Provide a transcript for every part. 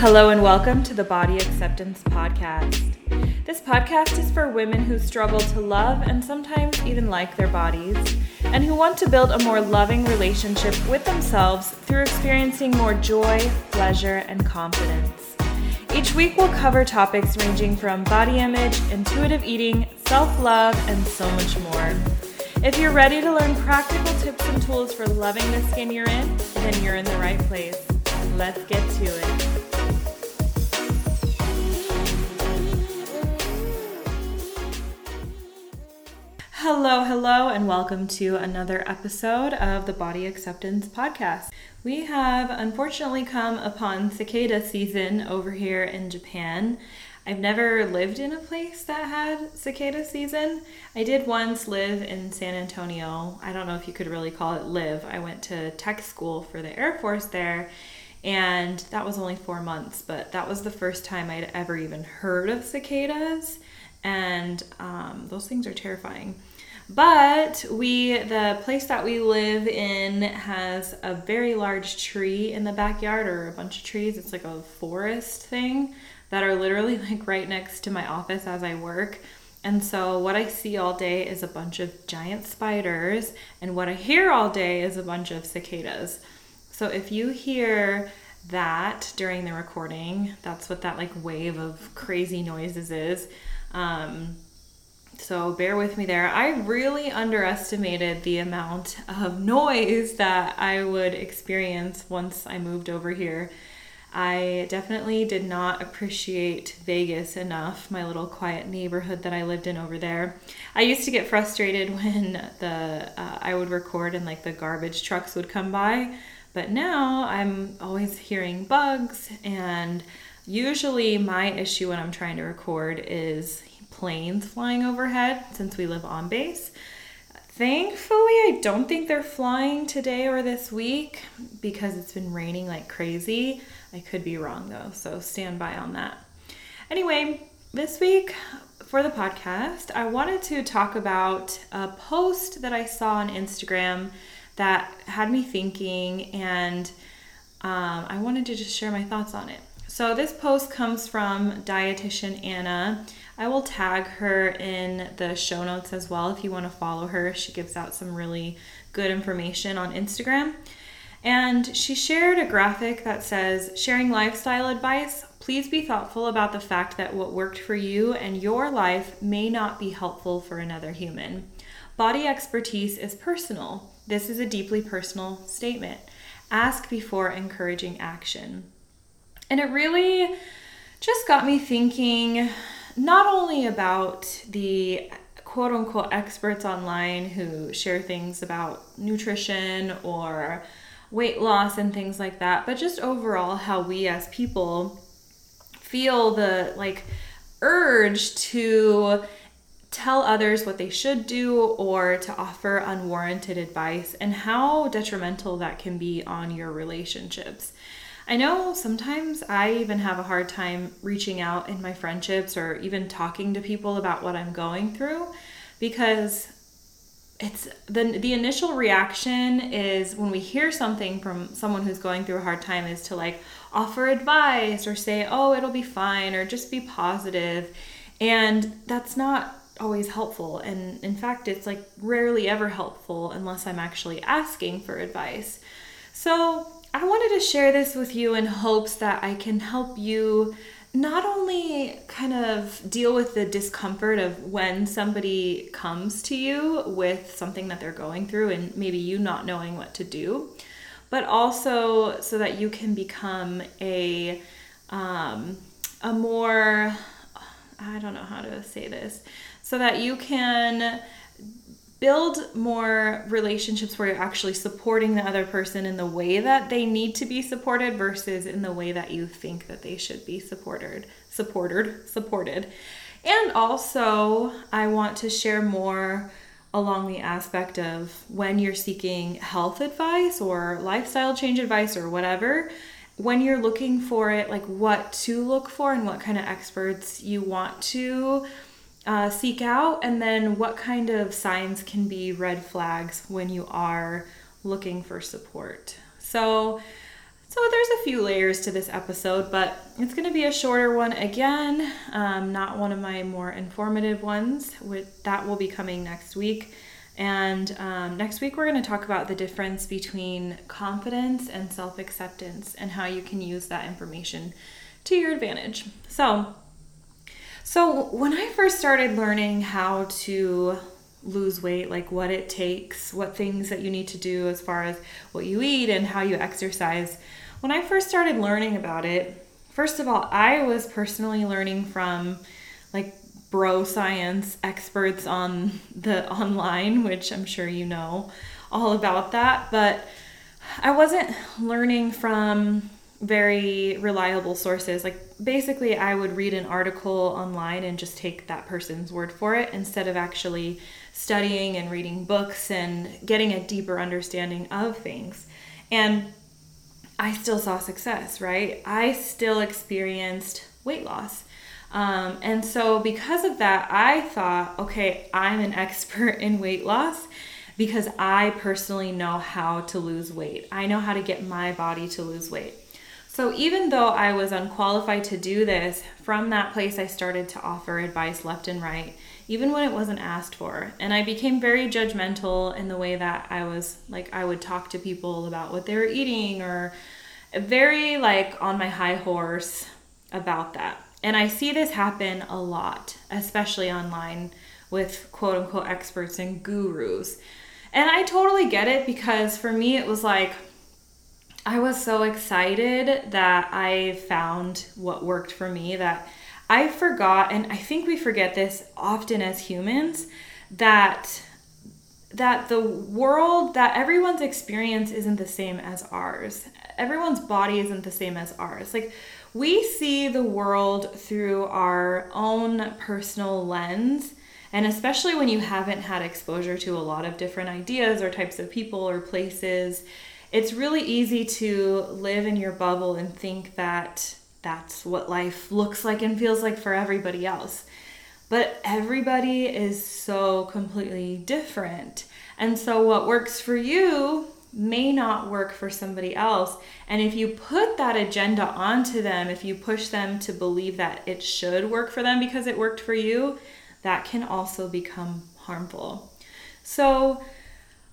Hello and welcome to the Body Acceptance Podcast. This podcast is for women who struggle to love and sometimes even like their bodies, and who want to build a more loving relationship with themselves through experiencing more joy, pleasure, and confidence. Each week we'll cover topics ranging from body image, intuitive eating, self love, and so much more. If you're ready to learn practical tips and tools for loving the skin you're in, then you're in the right place. Let's get to it. Hello, hello, and welcome to another episode of the Body Acceptance Podcast. We have unfortunately come upon cicada season over here in Japan. I've never lived in a place that had cicada season. I did once live in San Antonio. I don't know if you could really call it live. I went to tech school for the Air Force there, and that was only four months, but that was the first time I'd ever even heard of cicadas, and um, those things are terrifying. But we, the place that we live in has a very large tree in the backyard, or a bunch of trees. It's like a forest thing that are literally like right next to my office as I work. And so, what I see all day is a bunch of giant spiders, and what I hear all day is a bunch of cicadas. So, if you hear that during the recording, that's what that like wave of crazy noises is. Um, so bear with me there. I really underestimated the amount of noise that I would experience once I moved over here. I definitely did not appreciate Vegas enough, my little quiet neighborhood that I lived in over there. I used to get frustrated when the uh, I would record and like the garbage trucks would come by, but now I'm always hearing bugs and usually my issue when I'm trying to record is planes flying overhead since we live on base. Thankfully, I don't think they're flying today or this week because it's been raining like crazy. I could be wrong though, so stand by on that. Anyway, this week for the podcast, I wanted to talk about a post that I saw on Instagram that had me thinking, and um, I wanted to just share my thoughts on it. So, this post comes from dietitian Anna. I will tag her in the show notes as well if you want to follow her. She gives out some really good information on Instagram. And she shared a graphic that says, Sharing lifestyle advice, please be thoughtful about the fact that what worked for you and your life may not be helpful for another human. Body expertise is personal. This is a deeply personal statement. Ask before encouraging action. And it really just got me thinking not only about the quote unquote experts online who share things about nutrition or weight loss and things like that, but just overall how we as people feel the like urge to tell others what they should do or to offer unwarranted advice and how detrimental that can be on your relationships. I know sometimes I even have a hard time reaching out in my friendships or even talking to people about what I'm going through because it's the the initial reaction is when we hear something from someone who's going through a hard time is to like offer advice or say, "Oh, it'll be fine," or just be positive. And that's not always helpful. And in fact, it's like rarely ever helpful unless I'm actually asking for advice. So, I wanted to share this with you in hopes that I can help you not only kind of deal with the discomfort of when somebody comes to you with something that they're going through and maybe you not knowing what to do, but also so that you can become a um, a more I don't know how to say this, so that you can build more relationships where you're actually supporting the other person in the way that they need to be supported versus in the way that you think that they should be supported supported supported. And also i want to share more along the aspect of when you're seeking health advice or lifestyle change advice or whatever when you're looking for it like what to look for and what kind of experts you want to uh, seek out, and then what kind of signs can be red flags when you are looking for support. So, So there's a few layers to this episode, but it's going to be a shorter one again, um, not one of my more informative ones. With that will be coming next week. And um, next week, we're going to talk about the difference between confidence and self acceptance and how you can use that information to your advantage. So, so when I first started learning how to lose weight, like what it takes, what things that you need to do as far as what you eat and how you exercise, when I first started learning about it, first of all, I was personally learning from like bro science experts on the online, which I'm sure you know all about that, but I wasn't learning from very reliable sources. Like basically I would read an article online and just take that person's word for it instead of actually studying and reading books and getting a deeper understanding of things. And I still saw success, right? I still experienced weight loss. Um, and so, because of that, I thought, okay, I'm an expert in weight loss because I personally know how to lose weight. I know how to get my body to lose weight. So, even though I was unqualified to do this, from that place I started to offer advice left and right, even when it wasn't asked for. And I became very judgmental in the way that I was like, I would talk to people about what they were eating or very like on my high horse about that. And I see this happen a lot, especially online with quote unquote experts and gurus. And I totally get it because for me, it was like, I was so excited that I found what worked for me that I forgot, and I think we forget this often as humans, that that the world that everyone's experience isn't the same as ours. Everyone's body isn't the same as ours. Like we see the world through our own personal lens. And especially when you haven't had exposure to a lot of different ideas or types of people or places, it's really easy to live in your bubble and think that that's what life looks like and feels like for everybody else. But everybody is so completely different. And so, what works for you may not work for somebody else. And if you put that agenda onto them, if you push them to believe that it should work for them because it worked for you, that can also become harmful. So,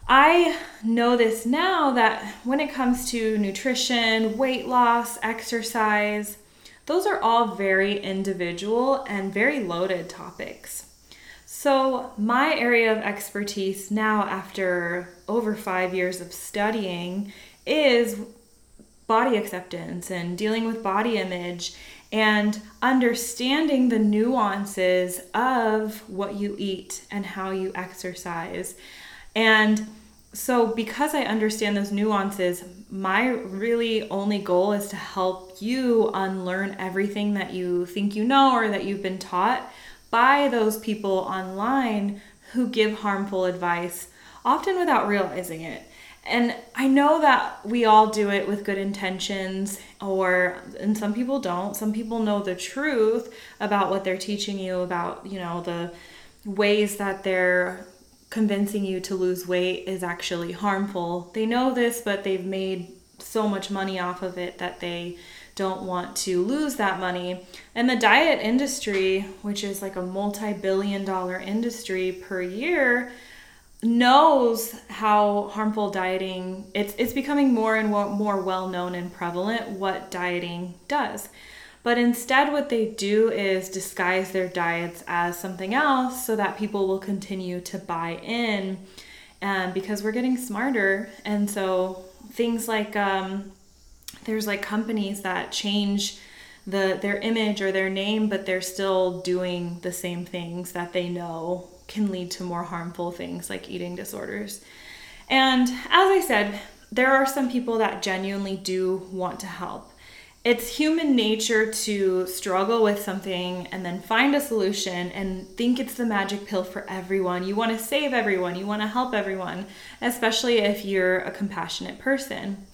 I know this now that when it comes to nutrition, weight loss, exercise, those are all very individual and very loaded topics. So, my area of expertise now, after over five years of studying, is body acceptance and dealing with body image and understanding the nuances of what you eat and how you exercise. And so, because I understand those nuances, my really only goal is to help you unlearn everything that you think you know or that you've been taught by those people online who give harmful advice, often without realizing it. And I know that we all do it with good intentions, or, and some people don't. Some people know the truth about what they're teaching you, about, you know, the ways that they're convincing you to lose weight is actually harmful. They know this, but they've made so much money off of it that they don't want to lose that money. And the diet industry, which is like a multi billion dollar industry per year, knows how harmful dieting it's it's becoming more and more well known and prevalent what dieting does but instead what they do is disguise their diets as something else so that people will continue to buy in um, because we're getting smarter. And so things like um, there's like companies that change the their image or their name but they're still doing the same things that they know can lead to more harmful things like eating disorders. And as i said there are some people that genuinely do want to help it's human nature to struggle with something and then find a solution and think it's the magic pill for everyone. You want to save everyone, you want to help everyone, especially if you're a compassionate person.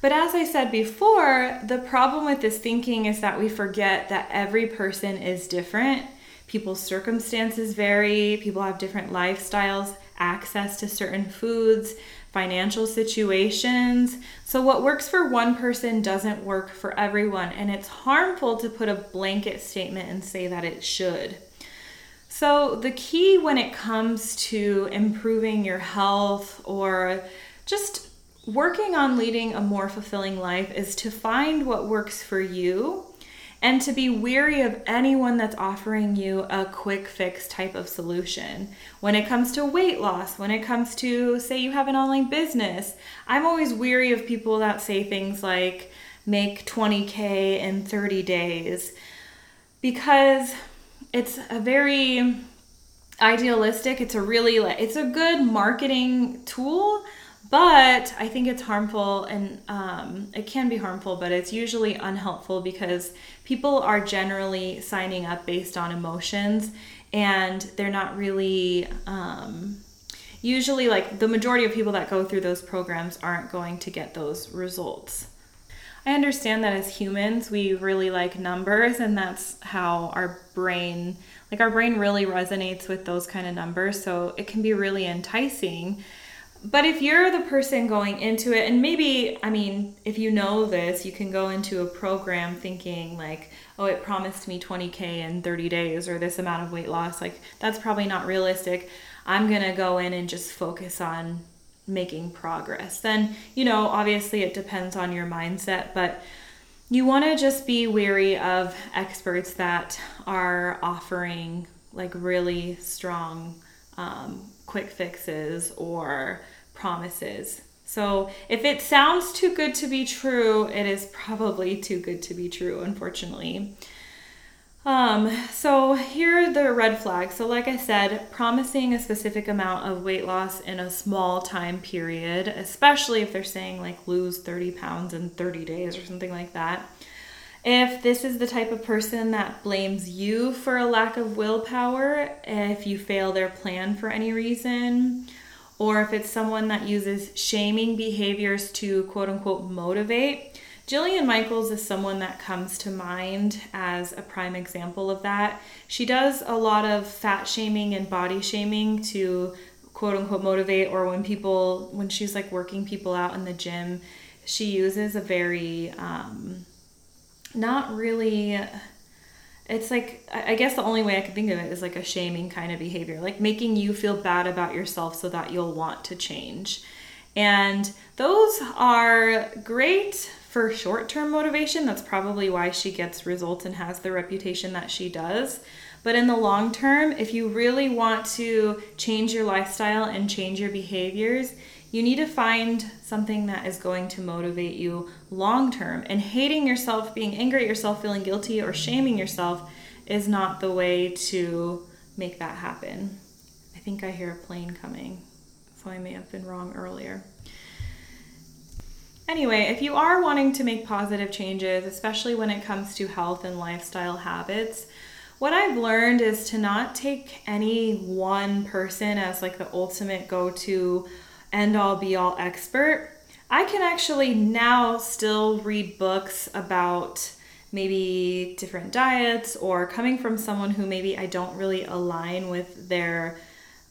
But as I said before, the problem with this thinking is that we forget that every person is different. People's circumstances vary, people have different lifestyles, access to certain foods, financial situations. So, what works for one person doesn't work for everyone, and it's harmful to put a blanket statement and say that it should. So, the key when it comes to improving your health or just working on leading a more fulfilling life is to find what works for you and to be weary of anyone that's offering you a quick fix type of solution. When it comes to weight loss, when it comes to, say, you have an online business, I'm always weary of people that say things like, make 20K in 30 days because it's a very idealistic, it's a really, it's a good marketing tool but I think it's harmful and um, it can be harmful, but it's usually unhelpful because people are generally signing up based on emotions and they're not really. Um, usually, like the majority of people that go through those programs aren't going to get those results. I understand that as humans, we really like numbers, and that's how our brain, like our brain really resonates with those kind of numbers. So it can be really enticing but if you're the person going into it, and maybe, I mean, if you know this, you can go into a program thinking, like, oh, it promised me 20K in 30 days or this amount of weight loss. Like, that's probably not realistic. I'm going to go in and just focus on making progress. Then, you know, obviously it depends on your mindset, but you want to just be wary of experts that are offering like really strong um, quick fixes or promises. So if it sounds too good to be true, it is probably too good to be true, unfortunately. Um, so here are the red flags. So, like I said, promising a specific amount of weight loss in a small time period, especially if they're saying like lose 30 pounds in 30 days or something like that. If this is the type of person that blames you for a lack of willpower, if you fail their plan for any reason, or if it's someone that uses shaming behaviors to quote unquote motivate, Jillian Michaels is someone that comes to mind as a prime example of that. She does a lot of fat shaming and body shaming to quote unquote motivate, or when people, when she's like working people out in the gym, she uses a very, um, not really it's like i guess the only way i can think of it is like a shaming kind of behavior like making you feel bad about yourself so that you'll want to change. And those are great for short-term motivation. That's probably why she gets results and has the reputation that she does. But in the long term if you really want to change your lifestyle and change your behaviors you need to find something that is going to motivate you long term. And hating yourself, being angry at yourself, feeling guilty, or shaming yourself is not the way to make that happen. I think I hear a plane coming, so I may have been wrong earlier. Anyway, if you are wanting to make positive changes, especially when it comes to health and lifestyle habits, what I've learned is to not take any one person as like the ultimate go to end all be all expert. I can actually now still read books about maybe different diets or coming from someone who maybe I don't really align with their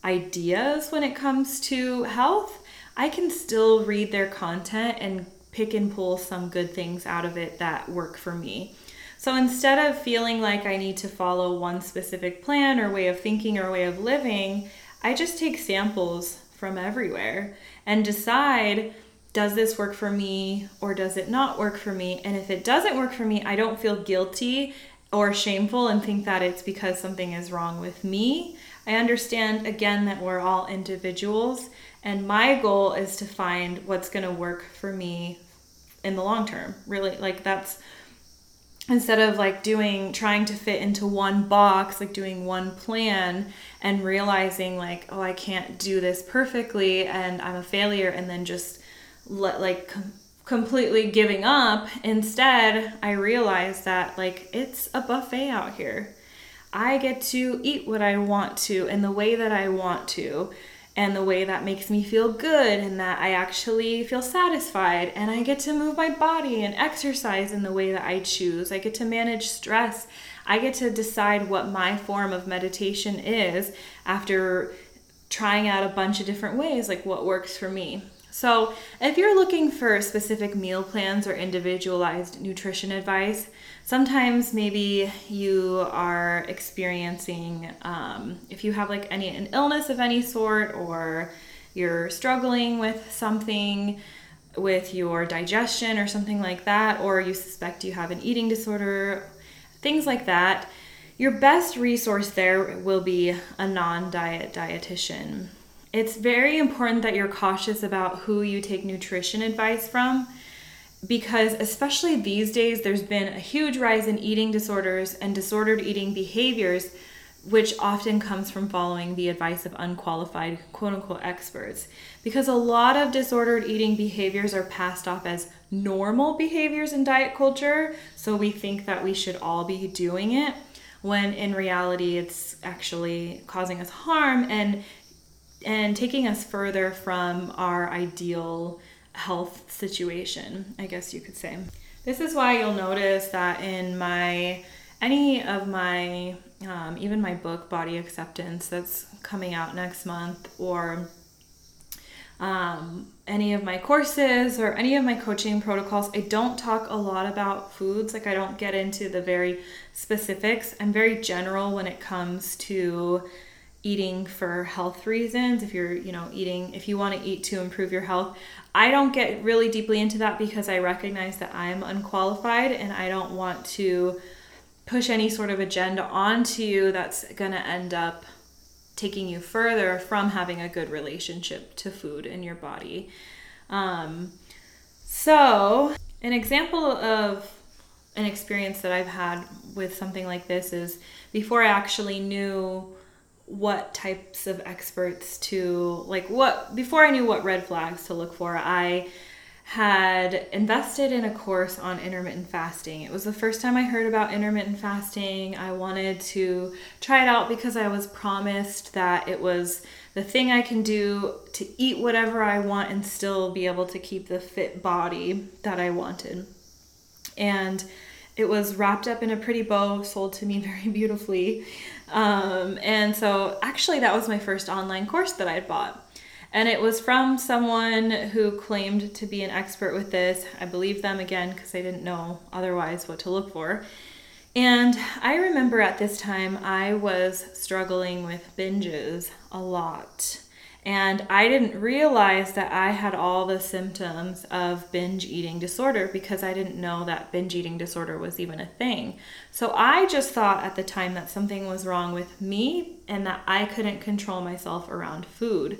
ideas when it comes to health. I can still read their content and pick and pull some good things out of it that work for me. So instead of feeling like I need to follow one specific plan or way of thinking or way of living, I just take samples from everywhere and decide does this work for me or does it not work for me? And if it doesn't work for me, I don't feel guilty or shameful and think that it's because something is wrong with me. I understand again that we're all individuals, and my goal is to find what's going to work for me in the long term. Really, like that's instead of like doing trying to fit into one box like doing one plan and realizing like oh i can't do this perfectly and i'm a failure and then just let like com- completely giving up instead i realized that like it's a buffet out here. I get to eat what i want to in the way that i want to and the way that makes me feel good and that I actually feel satisfied and I get to move my body and exercise in the way that I choose. I get to manage stress. I get to decide what my form of meditation is after trying out a bunch of different ways, like what works for me. So, if you're looking for specific meal plans or individualized nutrition advice, sometimes maybe you are experiencing, um, if you have like any an illness of any sort, or you're struggling with something with your digestion or something like that, or you suspect you have an eating disorder, things like that. Your best resource there will be a non diet dietitian it's very important that you're cautious about who you take nutrition advice from because, especially these days, there's been a huge rise in eating disorders and disordered eating behaviors, which often comes from following the advice of unqualified quote unquote experts. Because a lot of disordered eating behaviors are passed off as normal behaviors in diet culture, so we think that we should all be doing it when in reality it's actually causing us harm and and taking us further from our ideal health situation, I guess you could say. This is why you'll notice that in my any of my um, even my book body acceptance that's coming out next month or um, any of my courses or any of my coaching protocols i don't talk a lot about foods like i don't get into the very specifics i'm very general when it comes to eating for health reasons if you're you know eating if you want to eat to improve your health. I don't get really deeply into that because i recognize that i'm unqualified and i don't want to push any sort of agenda onto you that's going to end up taking you further from having a good relationship to food in your body. Um, so an example of an experience that i've had with something like this is before i actually knew what types of experts to like what before I knew what red flags to look for, I had invested in a course on intermittent fasting. It was the first time I heard about intermittent fasting. I wanted to try it out because I was promised that it was the thing I can do to eat whatever I want and still be able to keep the fit body that I wanted. And it was wrapped up in a pretty bow, sold to me very beautifully. Um, and so, actually, that was my first online course that I bought. And it was from someone who claimed to be an expert with this. I believed them again because I didn't know otherwise what to look for. And I remember at this time I was struggling with binges a lot. And I didn't realize that I had all the symptoms of binge eating disorder because I didn't know that binge eating disorder was even a thing. So I just thought at the time that something was wrong with me and that I couldn't control myself around food.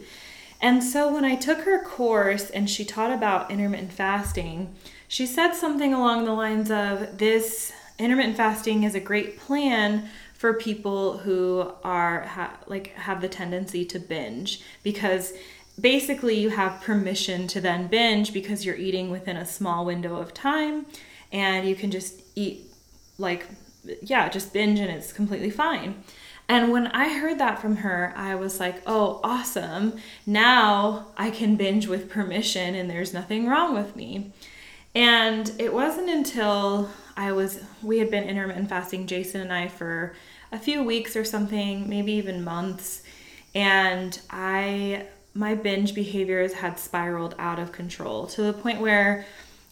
And so when I took her course and she taught about intermittent fasting, she said something along the lines of this intermittent fasting is a great plan for people who are ha- like have the tendency to binge because basically you have permission to then binge because you're eating within a small window of time and you can just eat like yeah just binge and it's completely fine and when I heard that from her, I was like, oh, awesome. Now I can binge with permission and there's nothing wrong with me. And it wasn't until I was, we had been intermittent fasting, Jason and I, for a few weeks or something, maybe even months. And I, my binge behaviors had spiraled out of control to the point where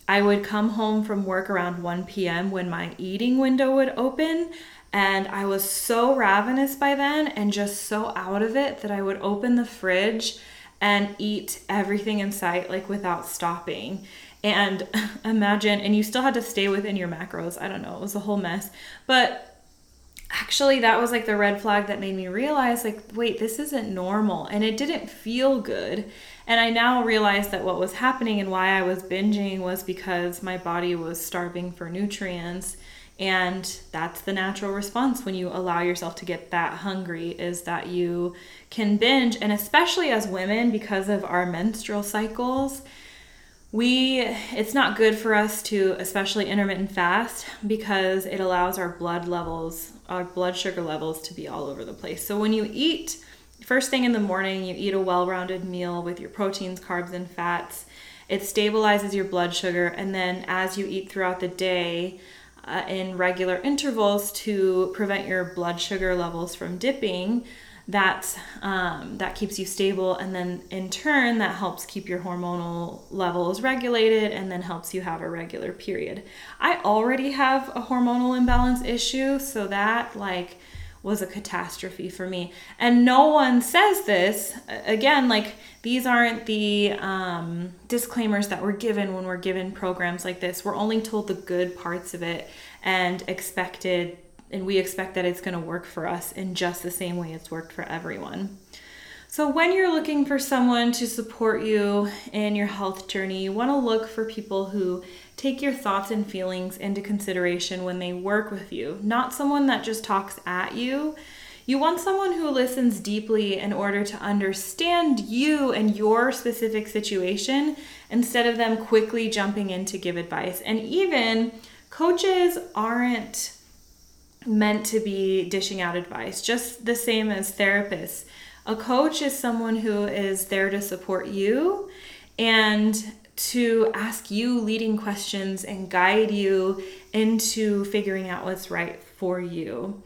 I would come home from work around 1 p.m. when my eating window would open. And I was so ravenous by then and just so out of it that I would open the fridge and eat everything in sight, like without stopping. And imagine, and you still had to stay within your macros. I don't know, it was a whole mess. But actually that was like the red flag that made me realize like wait this isn't normal and it didn't feel good and i now realize that what was happening and why i was binging was because my body was starving for nutrients and that's the natural response when you allow yourself to get that hungry is that you can binge and especially as women because of our menstrual cycles we it's not good for us to especially intermittent fast because it allows our blood levels our blood sugar levels to be all over the place. So when you eat first thing in the morning you eat a well-rounded meal with your proteins carbs and fats. It stabilizes your blood sugar and then as you eat throughout the day uh, in regular intervals to prevent your blood sugar levels from dipping that's um, that keeps you stable and then in turn that helps keep your hormonal levels regulated and then helps you have a regular period. I already have a hormonal imbalance issue so that like was a catastrophe for me. And no one says this again like these aren't the um, disclaimers that we're given when we're given programs like this. We're only told the good parts of it and expected and we expect that it's going to work for us in just the same way it's worked for everyone. So, when you're looking for someone to support you in your health journey, you want to look for people who take your thoughts and feelings into consideration when they work with you, not someone that just talks at you. You want someone who listens deeply in order to understand you and your specific situation instead of them quickly jumping in to give advice. And even coaches aren't meant to be dishing out advice, just the same as therapists. A coach is someone who is there to support you and to ask you leading questions and guide you into figuring out what's right for you.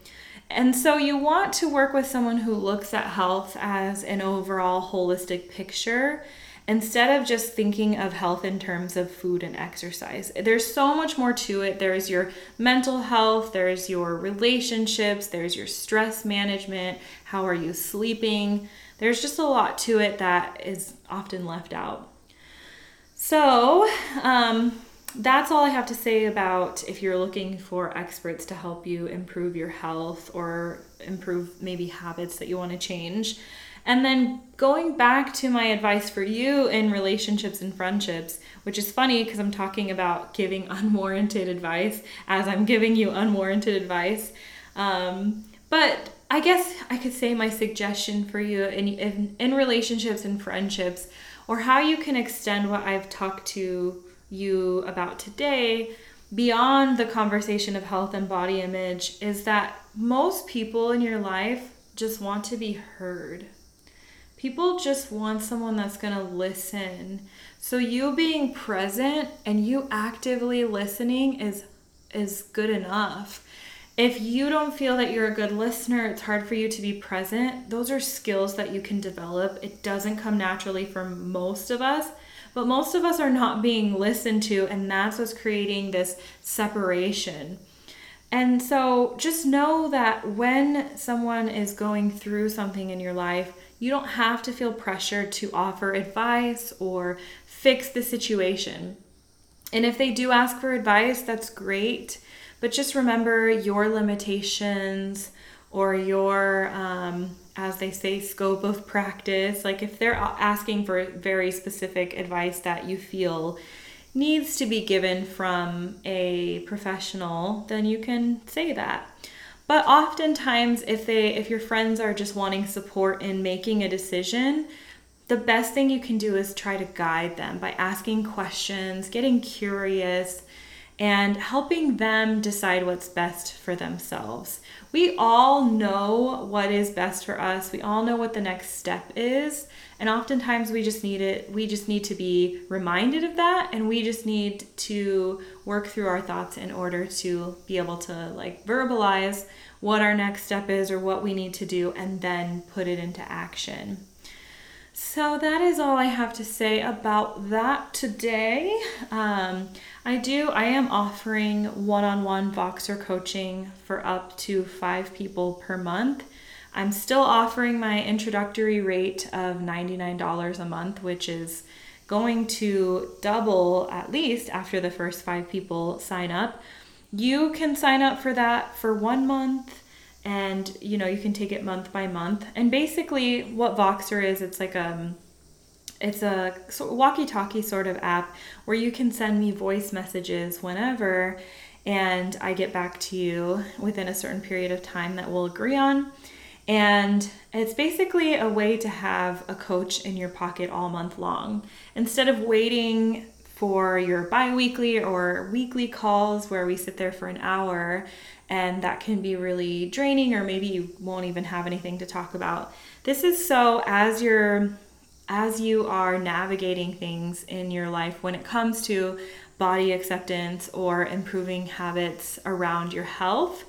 And so you want to work with someone who looks at health as an overall holistic picture instead of just thinking of health in terms of food and exercise. There's so much more to it. There's your mental health, there's your relationships, there's your stress management, how are you sleeping? There's just a lot to it that is often left out. So, um, that's all I have to say about if you're looking for experts to help you improve your health or improve maybe habits that you want to change. And then going back to my advice for you in relationships and friendships, which is funny because I'm talking about giving unwarranted advice as I'm giving you unwarranted advice. Um, but I guess I could say my suggestion for you in, in, in relationships and friendships, or how you can extend what I've talked to you about today beyond the conversation of health and body image, is that most people in your life just want to be heard people just want someone that's going to listen. So you being present and you actively listening is is good enough. If you don't feel that you're a good listener, it's hard for you to be present. Those are skills that you can develop. It doesn't come naturally for most of us, but most of us are not being listened to, and that's what's creating this separation. And so just know that when someone is going through something in your life, you don't have to feel pressured to offer advice or fix the situation. And if they do ask for advice, that's great. But just remember your limitations or your, um, as they say, scope of practice. Like if they're asking for very specific advice that you feel needs to be given from a professional, then you can say that. But oftentimes if they if your friends are just wanting support in making a decision, the best thing you can do is try to guide them by asking questions, getting curious, and helping them decide what's best for themselves. We all know what is best for us. We all know what the next step is, and oftentimes we just need it we just need to be reminded of that and we just need to work through our thoughts in order to be able to like verbalize what our next step is or what we need to do and then put it into action. So that is all I have to say about that today. Um, I do, I am offering one on one Voxer coaching for up to five people per month. I'm still offering my introductory rate of $99 a month, which is going to double at least after the first five people sign up. You can sign up for that for one month and you know you can take it month by month and basically what voxer is it's like a um, it's a walkie-talkie sort of app where you can send me voice messages whenever and i get back to you within a certain period of time that we'll agree on and it's basically a way to have a coach in your pocket all month long. Instead of waiting for your bi weekly or weekly calls where we sit there for an hour and that can be really draining, or maybe you won't even have anything to talk about. This is so as you're as you are navigating things in your life when it comes to body acceptance or improving habits around your health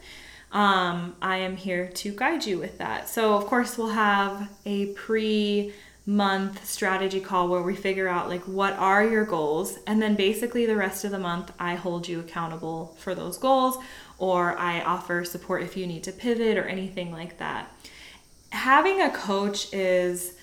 um, I am here to guide you with that. So, of course, we'll have a pre month strategy call where we figure out like what are your goals and then basically the rest of the month I hold you accountable for those goals or I offer support if you need to pivot or anything like that. Having a coach is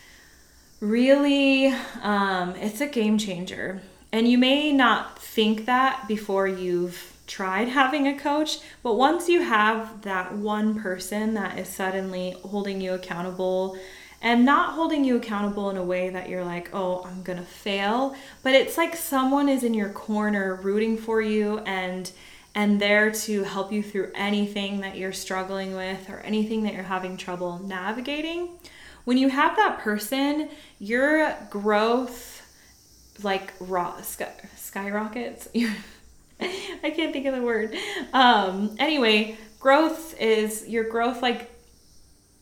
really um, it's a game changer and you may not think that before you've tried having a coach, but once you have that one person that is suddenly holding you accountable and not holding you accountable in a way that you're like, oh, I'm gonna fail, but it's like someone is in your corner rooting for you and and there to help you through anything that you're struggling with or anything that you're having trouble navigating. When you have that person, your growth like raw sky, skyrockets. I can't think of the word. Um, anyway, growth is your growth like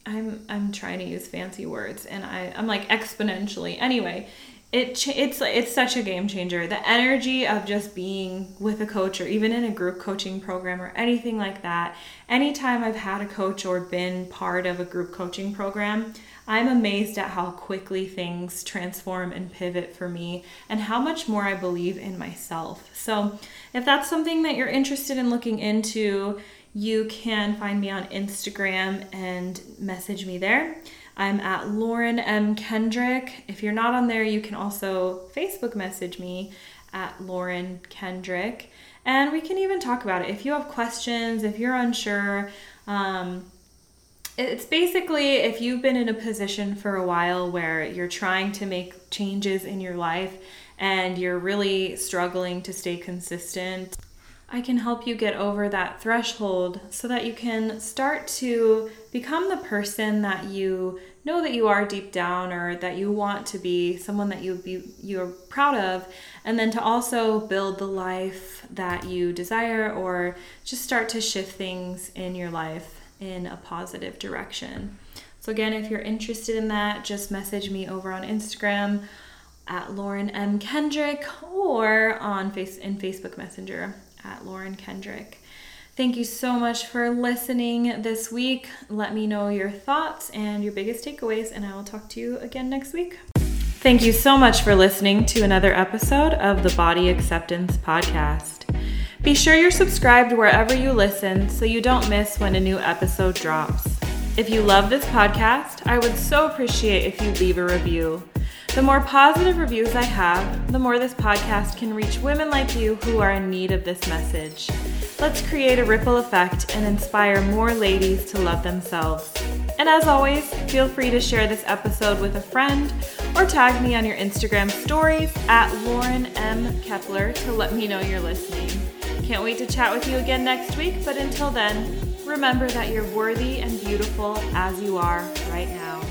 I'm I'm trying to use fancy words and I I'm like exponentially. Anyway, it it's it's such a game changer. The energy of just being with a coach or even in a group coaching program or anything like that. Anytime I've had a coach or been part of a group coaching program, I'm amazed at how quickly things transform and pivot for me and how much more I believe in myself. So, if that's something that you're interested in looking into, you can find me on Instagram and message me there. I'm at Lauren M. Kendrick. If you're not on there, you can also Facebook message me at Lauren Kendrick. And we can even talk about it. If you have questions, if you're unsure, um, it's basically if you've been in a position for a while where you're trying to make changes in your life and you're really struggling to stay consistent I can help you get over that threshold so that you can start to become the person that you know that you are deep down or that you want to be, someone that you be you're proud of, and then to also build the life that you desire or just start to shift things in your life in a positive direction. So again, if you're interested in that, just message me over on Instagram at Lauren M. Kendrick or on face in Facebook Messenger at Lauren Kendrick. Thank you so much for listening this week. Let me know your thoughts and your biggest takeaways, and I will talk to you again next week. Thank you so much for listening to another episode of the Body Acceptance Podcast. Be sure you're subscribed wherever you listen so you don't miss when a new episode drops. If you love this podcast, I would so appreciate if you leave a review. The more positive reviews I have, the more this podcast can reach women like you who are in need of this message. Let's create a ripple effect and inspire more ladies to love themselves. And as always, feel free to share this episode with a friend or tag me on your Instagram stories at Lauren M. Kendrick to let me know you're listening. Can't wait to chat with you again next week, but until then, remember that you're worthy and beautiful as you are right now.